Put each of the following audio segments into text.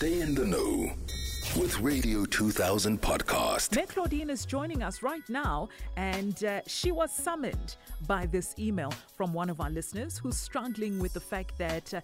Stay in the know with Radio 2000 podcast. Meg Claudine is joining us right now, and uh, she was summoned by this email from one of our listeners who's struggling with the fact that uh,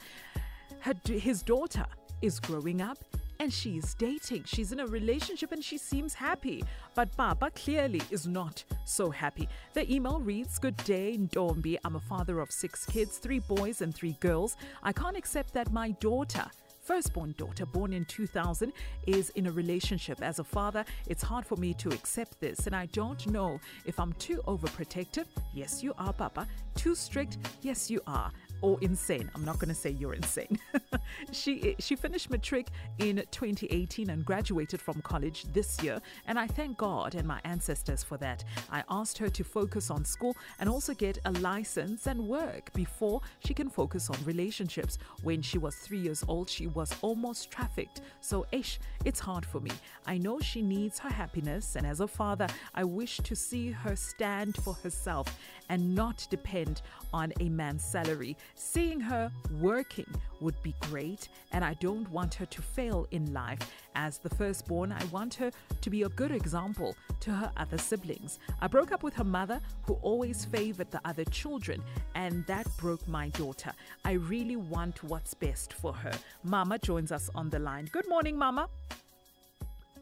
her, his daughter is growing up and she's dating. She's in a relationship and she seems happy. But Baba clearly is not so happy. The email reads Good day, Ndombi. I'm a father of six kids, three boys and three girls. I can't accept that my daughter firstborn daughter, born in 2000, is in a relationship. As a father, it's hard for me to accept this, and I don't know if I'm too overprotective. Yes, you are, Papa. Too strict. Yes, you are or insane. I'm not going to say you're insane. she she finished matric in 2018 and graduated from college this year, and I thank God and my ancestors for that. I asked her to focus on school and also get a license and work before she can focus on relationships. When she was 3 years old, she was almost trafficked. So, ish, it's hard for me. I know she needs her happiness, and as a father, I wish to see her stand for herself and not depend on a man's salary. Seeing her working would be great, and I don't want her to fail in life. As the firstborn, I want her to be a good example to her other siblings. I broke up with her mother, who always favored the other children, and that broke my daughter. I really want what's best for her. Mama joins us on the line. Good morning, Mama.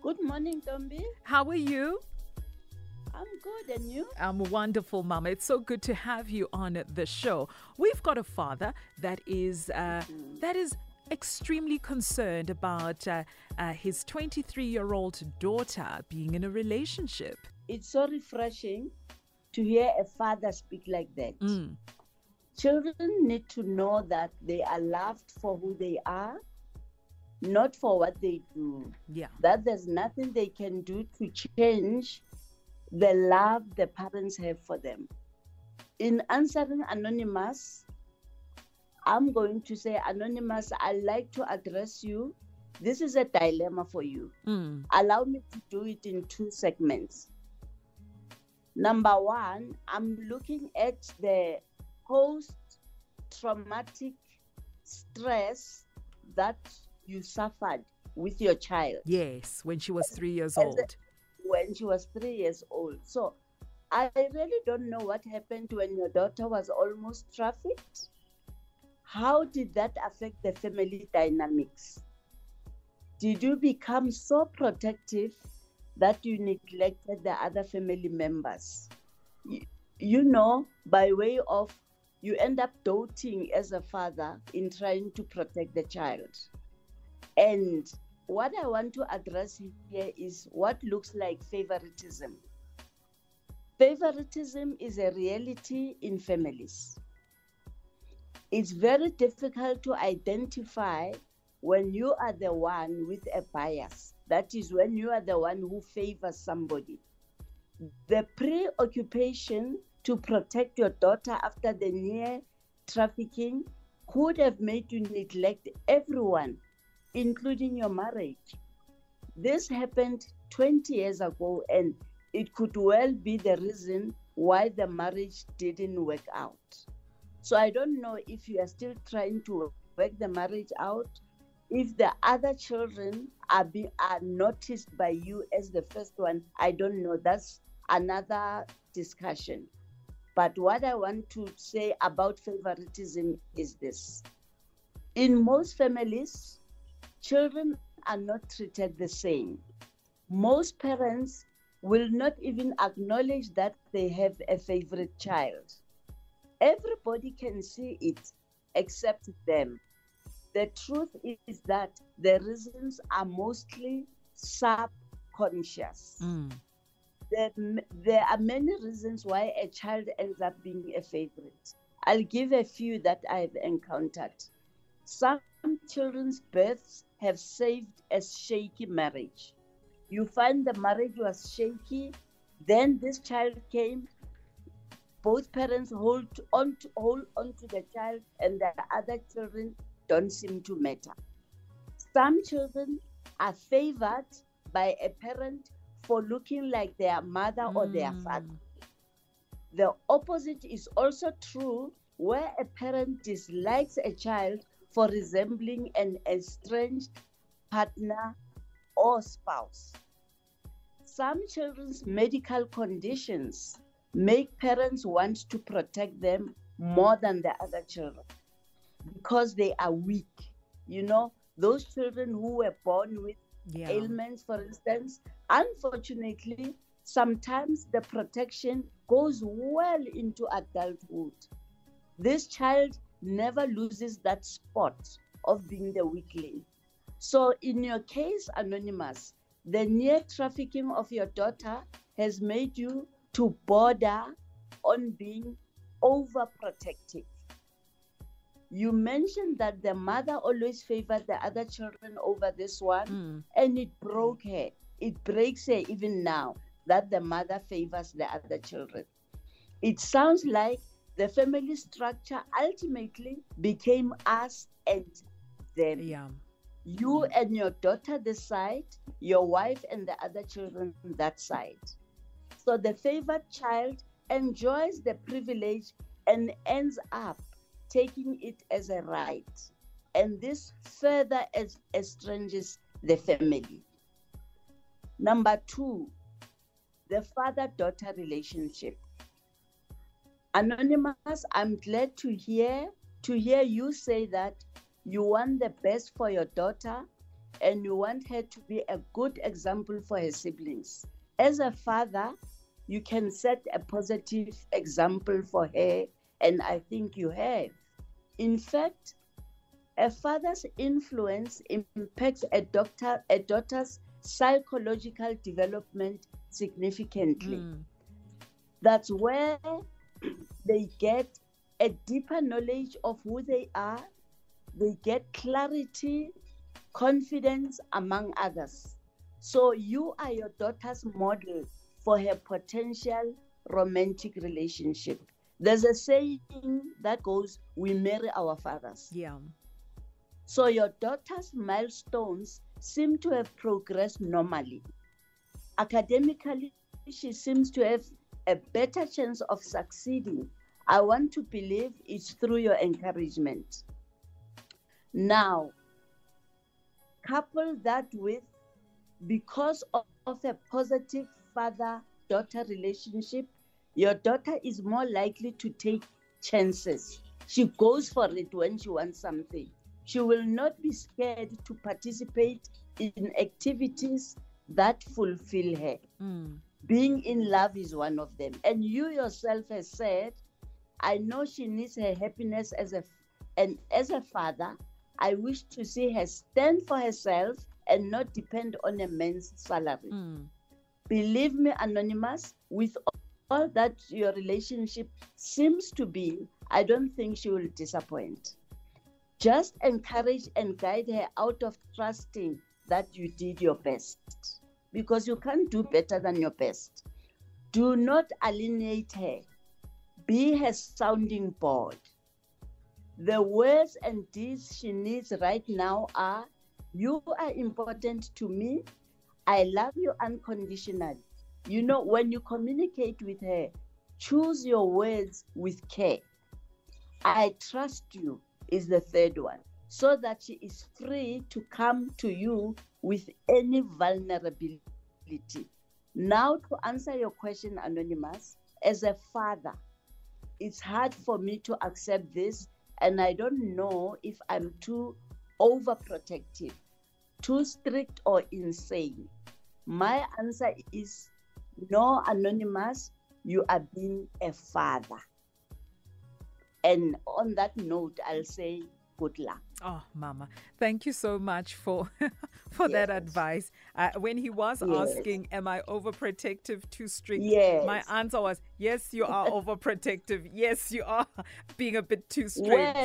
Good morning, Tombi. How are you? I'm good, and you? I'm wonderful, Mama. It's so good to have you on the show. We've got a father that is uh, mm-hmm. that is extremely concerned about uh, uh, his 23 year old daughter being in a relationship. It's so refreshing to hear a father speak like that. Mm. Children need to know that they are loved for who they are, not for what they do. Yeah. That there's nothing they can do to change the love the parents have for them. In answering Anonymous, I'm going to say, Anonymous, I'd like to address you. This is a dilemma for you. Mm. Allow me to do it in two segments. Number one, I'm looking at the post traumatic stress that you suffered with your child. Yes, when she was three years old when she was three years old. So I really don't know what happened when your daughter was almost trafficked. How did that affect the family dynamics? Did you become so protective that you neglected the other family members? You, know, by way of you end up doting as a father in trying to protect the child. And what I want to address here is what looks like favoritism. Favoritism is a reality in families. It's very difficult to identify when you are the one with a bias. That is when you are the one who favors somebody. The preoccupation to protect your daughter after the near trafficking could have made you neglect everyone including your marriage. This happened 20 years ago, and it could well be the reason why the marriage didn't work out. So I don't know if you are still trying to work the marriage out, if the other children are be, are noticed by you as the first one. I don't know. That's another discussion. But what I want to say about favoritism is this: in most families, children are not treated the same. Most parents will not even acknowledge that they have a favorite child. Everybody can see it except them. The truth is that the reasons are mostly subconscious. Mm. There, there are many reasons why a child ends up being a favorite. I'll give a few that I've encountered. Some children's births have saved a shaky marriage. You find the marriage was shaky, then this child came, both parents hold on to, hold on to the child, and the other children don't seem to matter. Some children are favored by a parent for looking like their mother mm. or their hmm. father. The opposite is also true where a parent dislikes a child for resembling an estranged partner, or spouse. Some children's medical conditions make parents want to protect them more than the other children because they are weak. You know, those children who were born with Yeah. ailments, for instance, unfortunately, sometimes the protection goes well into adulthood. This child never loses that spot of being the weakling. So, in your case, Anonymous, the near trafficking of your daughter has made you to border on being overprotective. You mentioned that the mother always favored the other children over this one, Mm. and it broke her. It breaks her even now that the mother favors the other children. It sounds like the family structure ultimately became us and them. Yeah. You and your daughter this side, your wife and the other children that side. So the favored child enjoys the privilege and ends up taking it as a right. And this further estranges the family. Number two, the father daughter relationship. Anonymous, I'm glad to hear to hear you say that you want the best for your daughter and you want her to be a good example for her siblings. As a father, you can set a positive example for her, and I think you have. In fact, a father's influence impacts a doctor a daughter's psychological development significantly. Mm. That's where they get a deeper knowledge of who they are, they get clarity, confidence, among others. So, you are your daughter's model for her potential romantic relationship. There's a saying that goes, We marry our fathers. Yeah. So your daughter's milestones seem to have progressed normally. Academically, she seems to have a better chance of succeeding. I want to believe it's through your encouragement. Now, couple that with because of, of a positive father daughter relationship, your daughter is more likely to take chances. She goes for it when she wants something. She will not be scared to participate in activities that fulfill her. Mm. Being in love is one of them. And you yourself has said, I know she needs her happiness as a and as a father, I wish to see her stand for herself and not depend on a man's salary. Mm. Believe me, Anonymous, with all that your relationship seems to be, I don't think she will disappoint. Just encourage and guide her out of trusting that you did your best because you can't do better than your best. Do not alienate her, be her sounding board. The words and deeds she needs right now are You are important to me. I love you unconditionally. You know, when you communicate with her, choose your words with care. I trust you is the third one, so that she is free to come to you with any vulnerability. Now, to answer your question, Anonymous, as a father, it's hard for me to accept this, and I don't know if I'm too overprotective, too strict, or insane. My answer is no, Anonymous, you are being a father. And on that note, I'll say good luck. Oh, Mama, thank you so much for for that advice. Uh, when he was Yes. asking, "Am I overprotective, too strict?" Yes. my answer was, "Yes, you are overprotective. Yes, you are being a bit too strict."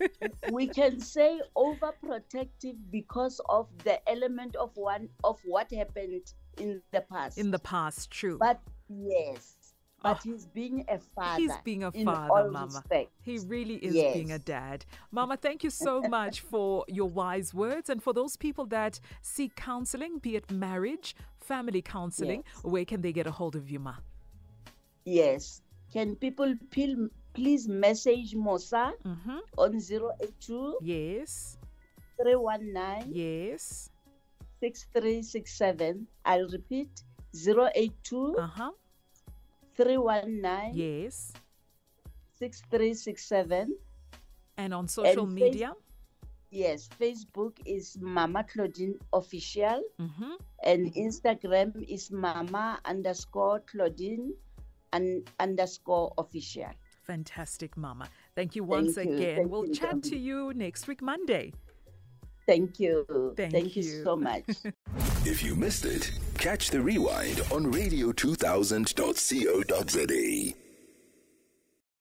Well, we can say overprotective because of the element of one of what happened in the past. in the past, true. but yes, but Oh. he's being a father. He's being a father, Mama. respect. He really is Yes. being a dad. Mama, thank you so much for your wise words. And for those people that seek counseling, be it marriage, family counseling, Yes. where can they get a hold of you, Ma? Yes. Can people please message Mosa Mm-hmm. on 082 Yes. 319 Yes. 6367. I'll repeat 082 Uh huh. 319 Yes. 6367. And on social face- media. Yes, Facebook is Mama Claudine Official Mm-hmm. and Instagram is Mama underscore Claudine and underscore official. Fantastic, Mama. Thank you once Thank you. again. Thank we'll you, chat to you next week, Monday. Thank you. Thank you you. so much. If you missed it, catch the rewind on radio2000.co.za.